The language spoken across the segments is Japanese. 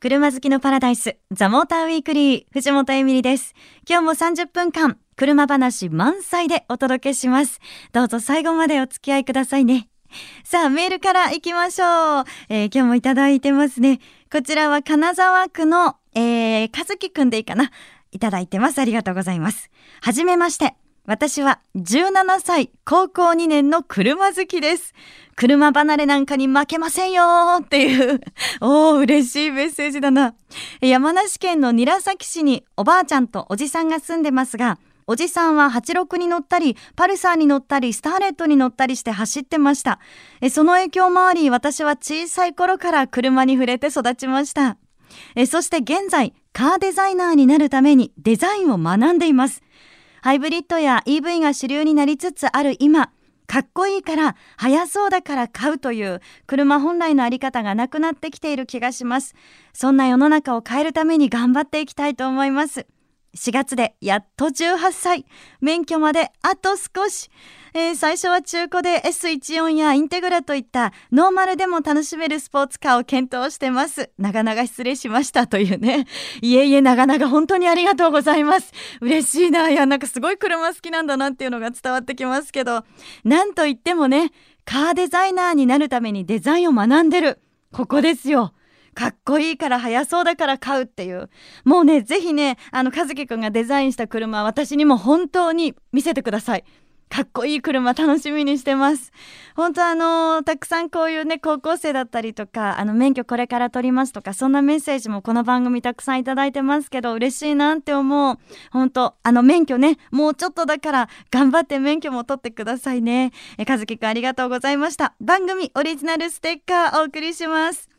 車好きのパラダイス、ザ・モーターウィークリー、藤本エミリです。今日も30分間、車話満載でお届けします。どうぞ最後までお付き合いくださいね。さあ、メールから行きましょう。えー、今日もいただいてますね。こちらは金沢区の、えー、和樹くんでいいかな。いただいてます。ありがとうございます。はじめまして。私は17歳、高校2年の車好きです。車離れなんかに負けませんよっていう、おー、嬉しいメッセージだな。山梨県の韮崎市におばあちゃんとおじさんが住んでますが、おじさんは86に乗ったり、パルサーに乗ったり、スターレットに乗ったりして走ってました。その影響もあり、私は小さい頃から車に触れて育ちました。そして現在、カーデザイナーになるためにデザインを学んでいます。ハイブリッドや EV が主流になりつつある今、かっこいいから速そうだから買うという車本来のあり方がなくなってきている気がします。そんな世の中を変えるために頑張っていきたいと思います。4月でやっと18歳。免許まであと少し。えー、最初は中古で S14 やインテグラといったノーマルでも楽しめるスポーツカーを検討してます。長々失礼しましたというね。いえいえ長々本当にありがとうございます。嬉しいな。いや、なんかすごい車好きなんだなっていうのが伝わってきますけど、なんといってもね、カーデザイナーになるためにデザインを学んでる。ここですよ。かっこいいから速そうだから買うっていう。もうね、ぜひね、あの、和樹くんがデザインした車、私にも本当に見せてください。かっこいい車楽しみにしてます。本当あのたくさんこういうね、高校生だったりとか、あの、免許これから取りますとか、そんなメッセージもこの番組たくさんいただいてますけど、嬉しいなって思う。本当あの、免許ね、もうちょっとだから、頑張って免許も取ってくださいね。え、和樹くんありがとうございました。番組オリジナルステッカーお送りします。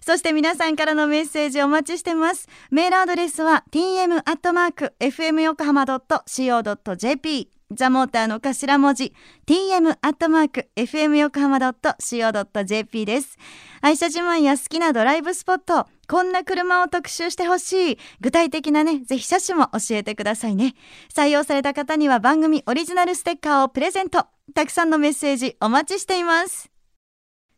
そして皆さんからのメッセージお待ちしてます。メールアドレスは tm.fmyokohama.co.jp ザモーターの頭文字 tm.fmyokohama.co.jp です。愛車自慢や好きなドライブスポット、こんな車を特集してほしい。具体的なね、ぜひ車種も教えてくださいね。採用された方には番組オリジナルステッカーをプレゼント。たくさんのメッセージお待ちしています。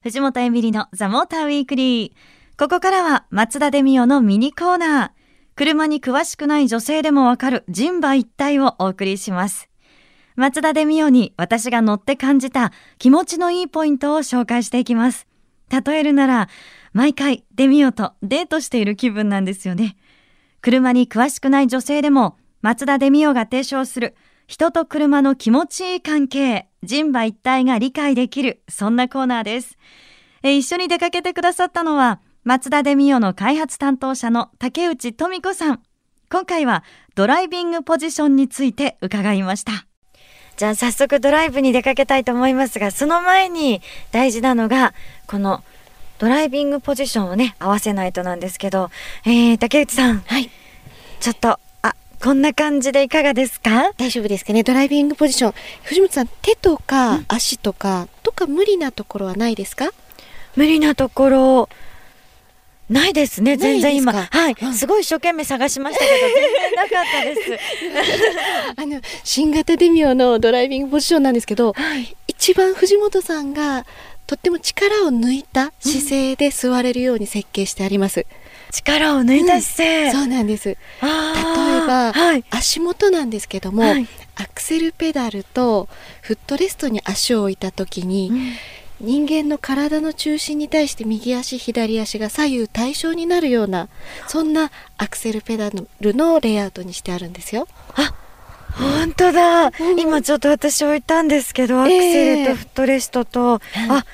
藤本エミリのザ・モーターウィークリー。ここからは松田デミオのミニコーナー。車に詳しくない女性でもわかる人馬一体をお送りします。松田デミオに私が乗って感じた気持ちのいいポイントを紹介していきます。例えるなら、毎回デミオとデートしている気分なんですよね。車に詳しくない女性でも松田デミオが提唱する人と車の気持ちいい関係、人馬一体が理解できる、そんなコーナーです。え一緒に出かけてくださったのは、松田デミオの開発担当者の竹内富子さん。今回はドライビングポジションについて伺いました。じゃあ早速ドライブに出かけたいと思いますが、その前に大事なのが、このドライビングポジションをね、合わせないとなんですけど、えー、竹内さん。はい。ちょっとこんな感じでいかがですか？大丈夫ですかね。ドライビングポジション。藤本さん、手とか足とか、とか無理なところはないですか？無理なところ、ないですね、全然今。はい、うん、すごい一生懸命探しましたけど、全然なかったです。あの、新型デミオのドライビングポジションなんですけど、はい、一番藤本さんがとっても力を抜いた姿勢で座れるように設計してあります。うん力を抜いた姿勢、うん、そうなんです。例えば、はい、足元なんですけども、はい、アクセルペダルとフットレストに足を置いた時に、うん、人間の体の中心に対して右足左足が左右対称になるようなそんなアクセルペダルのレイアウトにしてあるんですよ。あ本当だ、うん、今ちょっと私置いたんですけど、アクセルとフットレストと、えー、あ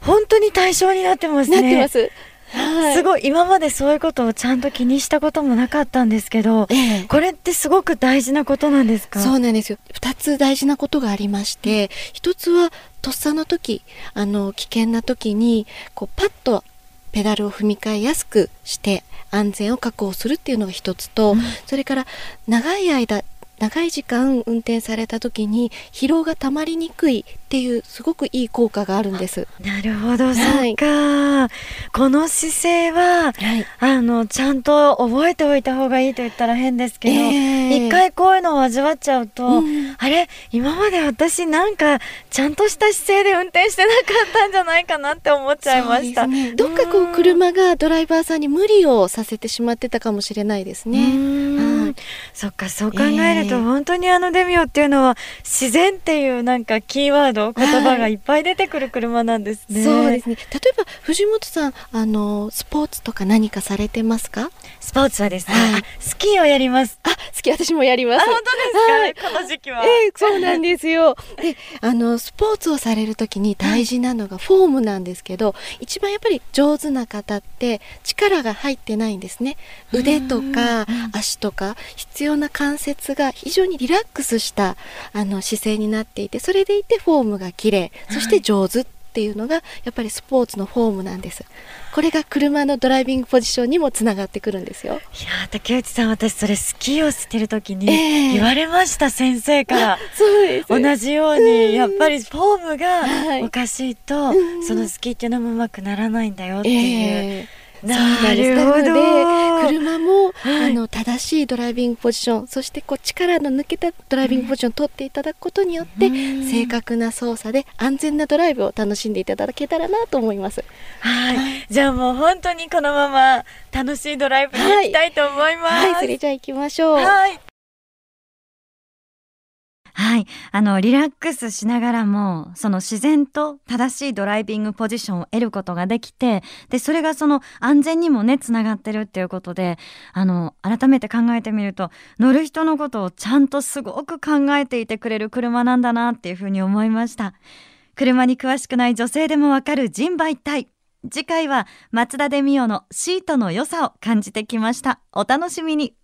本当に対象になってますね。なってます。はい、すごい今までそういうことをちゃんと気にしたこともなかったんですけど、ええ、これってすごく大事なことなんですか？そうなんですよ。2つ大事なことがありまして、うん、1つはとっさの時あの危険な時にこうパッとペダルを踏み替えやすくして安全を確保するっていうのが一つと、うん、それから長い間長い時間運転された時に疲労がたまりにくいっていうすごくいい効果があるんです。なるほど、はい、そうか。この姿勢は、はい、あのちゃんと覚えておいた方がいいと言ったら変ですけど、えー、一回こういうのを味わっちゃうと、うん、あれ？今まで私なんかちゃんとした姿勢で運転してなかったんじゃないかなって思っちゃいました、ね、どっかこう車がドライバーさんに無理をさせてしまってたかもしれないですね。そっかそう考えると、本当にあのデミオっていうのは自然っていうなんかキーワード言葉がいっぱい出てくる車なんですね、そうですね。例えば藤本さんあのスポーツとか何かされてますか？スポーツはですね、はい、スキーをやりますあスキー私もやります。本当ですか、はい、この時期は、えー、そうなんですよ。であのスポーツをされる時に大事なのがフォームなんですけど一番やっぱり上手な方って力が入ってないんですね。腕とか足とか必要な関節が非常にリラックスしたあの姿勢になっていてそれでいてフォームが綺麗。そして上手っていうのがやっぱりスポーツのフォームなんです。これが車のドライビングポジションにもつながってくるんですよ。いや竹内さん私それスキーをしてる時に言われました、えー、先生から。そうです。同じようにやっぱりフォームがおかしいと、はい、そのスキーっていうのもうまくならないんだよっていう。えーなるほど車も、はい、あの正しいドライビングポジションそしてこう力の抜けたドライビングポジションを取っていただくことによって、正確な操作で安全なドライブを楽しんでいただけたらなと思います。はい、はい、じゃあもう本当にこのまま楽しいドライブに行きたいと思います。はい、はい、それじゃあ行きましょう。はい。はい。あの、リラックスしながらも、その自然と正しいドライビングポジションを得ることができて、で、それがその安全にもね、つながってるっていうことで、あの、改めて考えてみると、乗る人のことをちゃんとすごく考えていてくれる車なんだなっていうふうに思いました。車に詳しくない女性でもわかる人馬一体。次回は松田デミオのシートの良さを感じてきました。お楽しみに。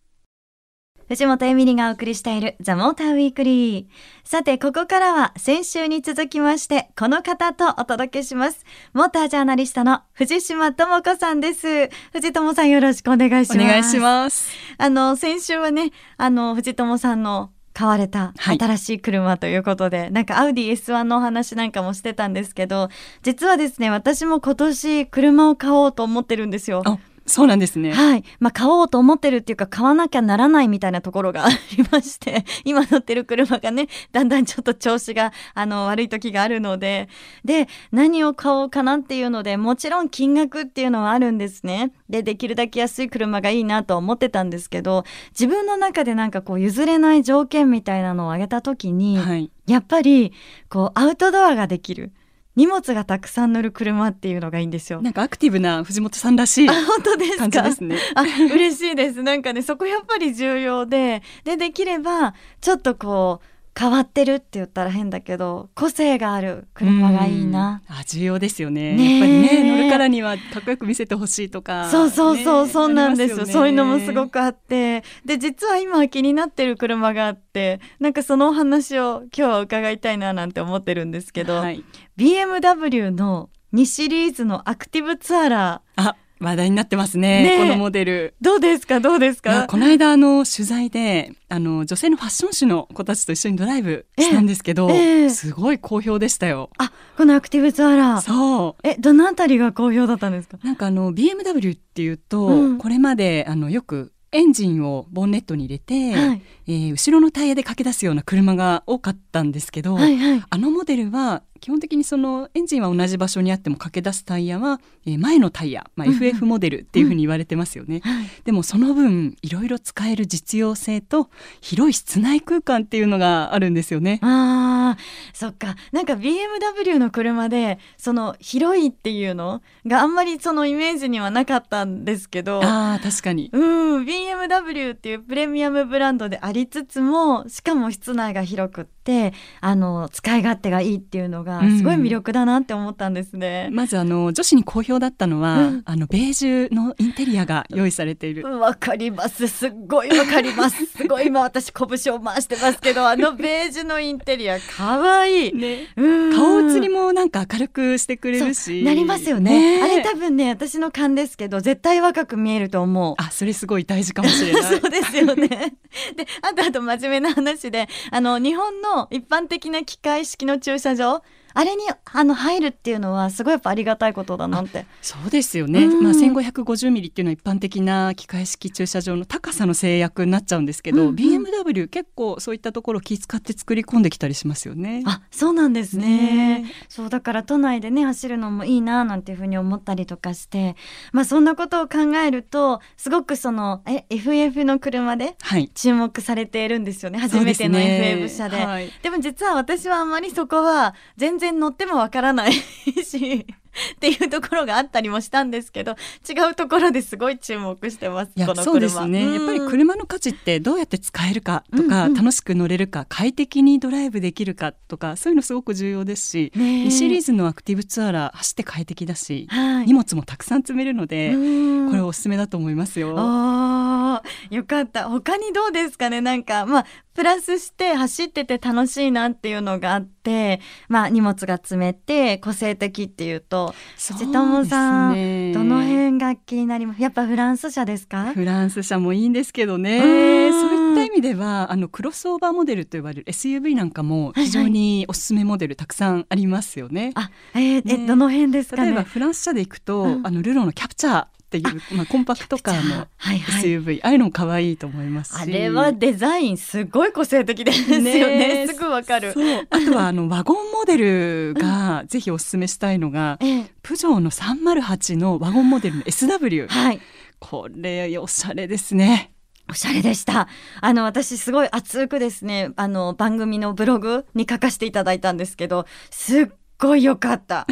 藤本エミリがお送りしているザ・モーターウィークリー。さて、ここからは先週に続きまして、この方とお届けします。モータージャーナリストの藤島智子さんです。藤友さんよろしくお願いします。お願いします。あの、先週はね、あの、藤友さんの買われた新しい車ということで、はい、なんかアウディ S1 のお話なんかもしてたんですけど実はですね私も今年車を買おうと思ってるんですよ。そうなんですね。はい。まあ、買おうと思ってるっていうか、買わなきゃならないみたいなところがありまして、今乗ってる車がね、だんだんちょっと調子が、あの、悪い時があるので、で、何を買おうかなっていうので、もちろん金額っていうのはあるんですね。で、できるだけ安い車がいいなと思ってたんですけど、自分の中でなんかこう、譲れない条件みたいなのを挙げた時に、はい、やっぱり、こう、アウトドアができる。荷物がたくさん乗る車っていうのがいいんですよ。なんかアクティブな藤本さんらしい感じですね。あ嬉しいです。なんかねそこやっぱり重要ででできればちょっとこう変わってるって言ったら変だけど個性がある車がいいな。あ重要ですよね。ねやっぱりね乗るからにはかっこよく見せてほしいとか。そうそうそう、ね、そうなんですよ、ね、そういうのもすごくあってで実は今気になってる車があってなんかそのお話を今日は伺いたいななんて思ってるんですけど、はい、BMW の2シリーズのアクティブツアラー。あ話題になってますね、ね、このモデル。どうですか？どうですか？この間あの取材であの女性のファッション誌の子たちと一緒にドライブしたんですけど、えー、すごい好評でしたよ。あこのアクティブツアラー。そう。えどのあたりが好評だったんですか？なんかあの BMW っていうと、うん、これまであのよくエンジンをボンネットに入れて、はい、えー、後ろのタイヤで駆け出すような車が多かったんですけど、はいはい、あのモデルは基本的にそのエンジンは同じ場所にあっても駆け出すタイヤは、えー、前のタイヤ、まあ、FF モデルっていうふうに言われてますよね、うん。うん、でもその分いろいろ使える実用性と広い室内空間っていうのがあるんですよね。あそっか。なんか BMW の車でその広いっていうのがあんまりそのイメージにはなかったんですけど。あ確かに。うん。BMW っていうプレミアムブランドでありつつもしかも室内が広くってあの使い勝手がいいっていうのががすごい魅力だなって思ったんですね。うん、まずあの女子に好評だったのは、うん、あのベージュのインテリアが用意されている。わかります。すっごいわかります。すごい今私拳を回してますけど、あのベージュのインテリア可愛いね。顔写りもなんか明るくしてくれるし。なりますよね、ね、あれ多分ね私の勘ですけど絶対若く見えると思う。あそれすごい大事かもしれない。そうですよね。であとあと真面目な話であの日本の一般的な機械式の駐車場あれにあの入るっていうのはすごいやっぱありがたいことだなって。そうですよね、うん、まあ、1550ミリっていうのは一般的な機械式駐車場の高さの制約になっちゃうんですけど、うんうん、BMW 結構そういったところ気遣って作り込んできたりしますよね。あそうなんですね、ね、そうだから都内でね走るのもいいななんていうふうに思ったりとかしてまあそんなことを考えるとすごくそのえ FF の車で注目されているんですよね、はい、初めての FF 車で、ね。はい、でも実は私はあまりそこは全然乗ってもわからない しっていうところがあったりもしたんですけど違うところですごい注目してますこの車。そうですね、やっぱり車の価値ってどうやって使えるかとか、うんうん、楽しく乗れるか快適にドライブできるかとかそういうのすごく重要ですし、ね、2シリーズのアクティブツアラー走って快適だし、はい、荷物もたくさん積めるのでこれおすすめだと思いますよ。あよかった。他にどうですかね？なんかまあプラスして走ってて楽しいなっていうのがあってまあ荷物が積めて個性的っていうと藤友さんどの辺が気になります？やっぱフランス車ですか？フランス車もいいんですけどね。そういった意味ではあのクロスオーバーモデルと呼ばれる SUV なんかも非常におすすめモデルたくさんありますよね。はいはい、あえー、ね、えどの辺ですか、ね、例えばフランス車で行くと、うん、あのルローのキャプチャーっていうまあ、コンパクトカーの SUV あ,、はいはい、ああいうのも可愛いと思いますあれはデザインすごい個性的ですよね。すぐわかる。あとはあのワゴンモデルがぜひおすすめしたいのが、うん、プジョーの308のワゴンモデルの SW、はい、これおしゃれですね。おしゃれでした。あの、私すごい熱くですね、あの、番組のブログに書かせていただいたんですけど、すっごい良かった。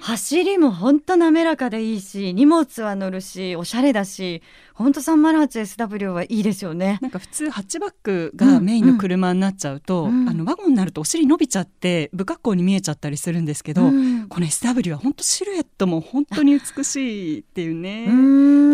走りもほんと滑らかでいいし、荷物は乗るし、おしゃれだし、本当 308SW はいいですよね。なんか普通ハッチバックがメインの車になっちゃうと、うんうん、あのワゴンになるとお尻伸びちゃって不格好に見えちゃったりするんですけど、うん、この SW は本当シルエットも本当に美しいっていうね。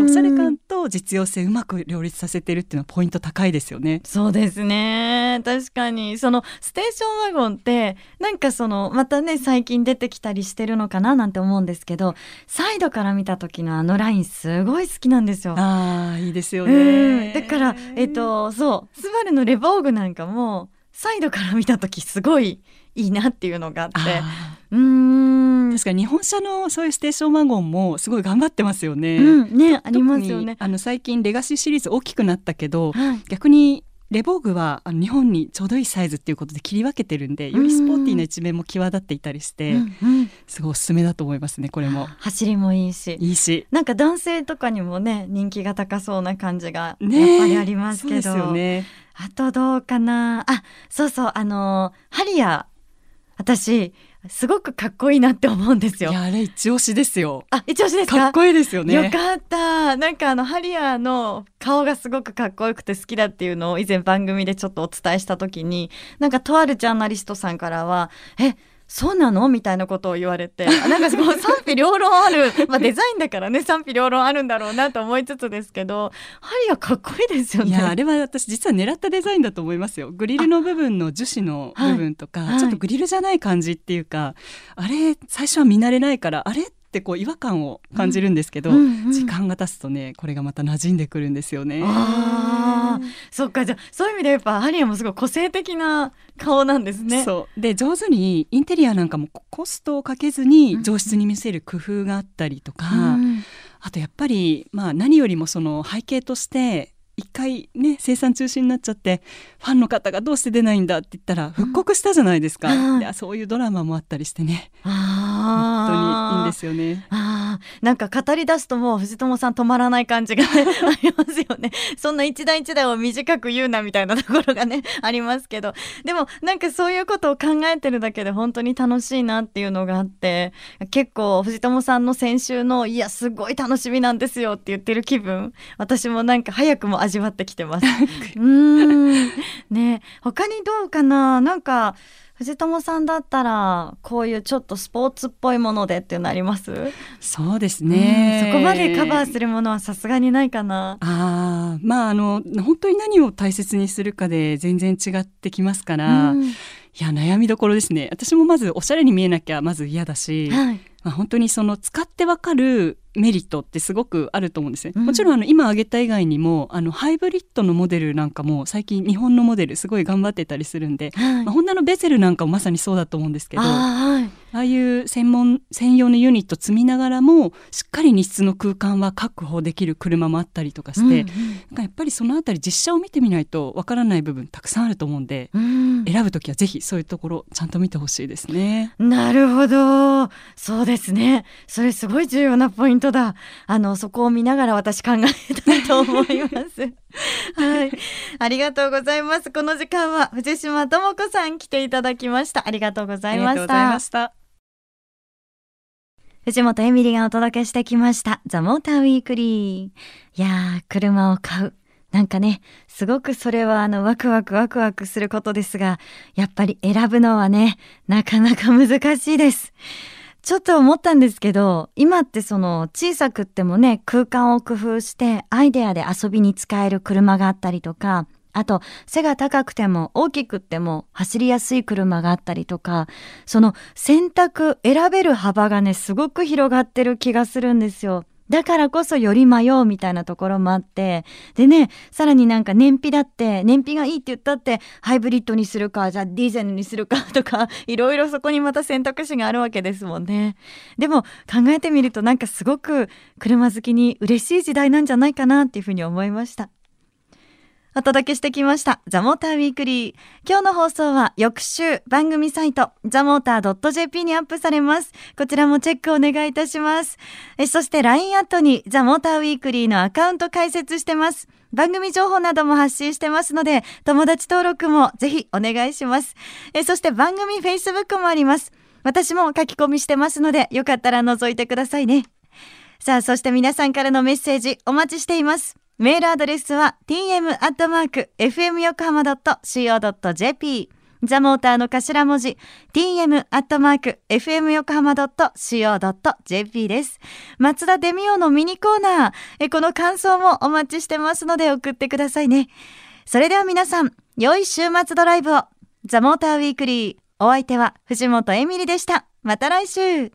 おしゃれ感と実用性うまく両立させてるっていうのはポイント高いですよね。そうですね。確かに。そのステーションワゴンってなんかそのまたね最近出てきたりしてるのかななんて思うんですけどサイドから見た時のあのラインすごい好きなんですよ。ああいいですよね、だからえっ、ー、とそうスバルのレボーグなんかもサイドから見た時すごいいいなっていうのがあって。うん。確かに日本車のそういうステーションワゴンもすごい頑張ってますよね。うん、ねありますよね。あの最近レガシーシリーズ大きくなったけど、はい、逆にレボーグはあの日本にちょうどいいサイズっていうことで切り分けてるんでよりスポーティーな一面も際立っていたりして、うんうん、すごいおすすめだと思いますねこれも。走りもいいし。いいし。なんか男性とかにもね人気が高そうな感じがやっぱりありますけど、ね、あとどうかな。あそうそうあのハリア私すごくかっこいいなって思うんですよ。いやあれ一押しですよ。あ一押しですか？かっこいいですよね。よかった。なんかあのハリアーの顔がすごくかっこよくて好きだっていうのを以前番組でちょっとお伝えした時に、なんかとあるジャーナリストさんからはえそうなの？みたいなことを言われて なんかすごい賛否両論ある、まあ、デザインだからね賛否両論あるんだろうなと思いつつですけどハリアかっこいいですよね。いやあれは私実は狙ったデザインだと思いますよ。グリルの部分の樹脂の部分とか、はい、ちょっとグリルじゃない感じっていうか、はい、あれ最初は見慣れないからあれってこう違和感を感じるんですけど、うんうんうん、時間が経つとねこれがまた馴染んでくるんですよね。あそっか。じゃあそういう意味でやっぱハリアもすごい個性的な顔なんですね。そう。で上手にインテリアなんかもコストをかけずに上質に見せる工夫があったりとか、うん、あとやっぱり、まあ、何よりもその背景として一回ね生産中止になっちゃってファンの方がどうして出ないんだって言ったら復刻したじゃないですか、うん、そういうドラマもあったりしてね。本当にいいんですよね。あなんか語り出すともう藤友さん止まらない感じが、ありますよね。そんな一台一台を短く言うなみたいなところがねありますけど。でもなんかそういうことを考えてるだけで本当に楽しいなっていうのがあって結構藤友さんの先週の「いやすごい楽しみなんですよ」って言ってる気分私もなんか早くも味わってきてます。うん。ね。他にどうかな？なんか藤友さんだったらこういうちょっとスポーツっぽいものでっていうのあります？そうですね、うん、そこまでカバーするものはさすがにないかな。あまああの本当に何を大切にするかで全然違ってきますから、うん、いや悩みどころですね。私もまずおしゃれに見えなきゃまず嫌だし、はい、まあ、本当にその使ってわかるメリットってすごくあると思うんですね、うん、もちろんあの今挙げた以外にもあのハイブリッドのモデルなんかも最近日本のモデルすごい頑張ってたりするんで、はい、まあ、ホンダのベゼルなんかもまさにそうだと思うんですけどあはい、ああいう専門専用のユニット積みながらもしっかり荷室の空間は確保できる車もあったりとかして、うん、やっぱりそのあたり実車を見てみないとわからない部分たくさんあると思うんで、うん、選ぶ時はぜひそういうところちゃんと見てほしいですね。なるほどそうですねそれすごい重要なポイントだ。あののそこを見ながら私考えたいと思います。はい。ありがとうございます。この時間は藤島智子さん来ていただきました。ありがとうございました。藤本エミリがお届けしてきました。ザ・モーターウィークリー。いやー車を買う。なんかね、すごくそれはあのワクワクワクワクすることですが、やっぱり選ぶのはね、なかなか難しいです。ちょっと思ったんですけど、今ってその小さくってもね、空間を工夫してアイデアで遊びに使える車があったりとか、あと背が高くても大きくっても走りやすい車があったりとか、その選択、選べる幅がね、すごく広がってる気がするんですよ。だからこそより迷うみたいなところもあって、でね、さらになんか燃費だって、燃費がいいって言ったって、ハイブリッドにするか、じゃあディーゼルにするか とか、いろいろそこにまた選択肢があるわけですもんね。でも考えてみるとなんかすごく車好きに嬉しい時代なんじゃないかなっていうふうに思いました。お届けしてきました。ザ・モーター・ウィークリー。今日の放送は翌週番組サイト、ザ・モーター .jp にアップされます。こちらもチェックお願いいたします。えそして LINE アットにザ・モーター・ウィークリーのアカウント開設してます。番組情報なども発信してますので、友達登録もぜひお願いします。えそして番組 Facebook もあります。私も書き込みしてますので、よかったら覗いてくださいね。さあ、そして皆さんからのメッセージお待ちしています。メールアドレスは tm.fmyokohama.co.jp ザモーターの頭文字 tm.fmyokohama.co.jp です。松田デミオのミニコーナーえ、この感想もお待ちしてますので送ってくださいね。それでは皆さん、良い週末ドライブを。ザモーターウィークリー。お相手は藤本エミリでした。また来週。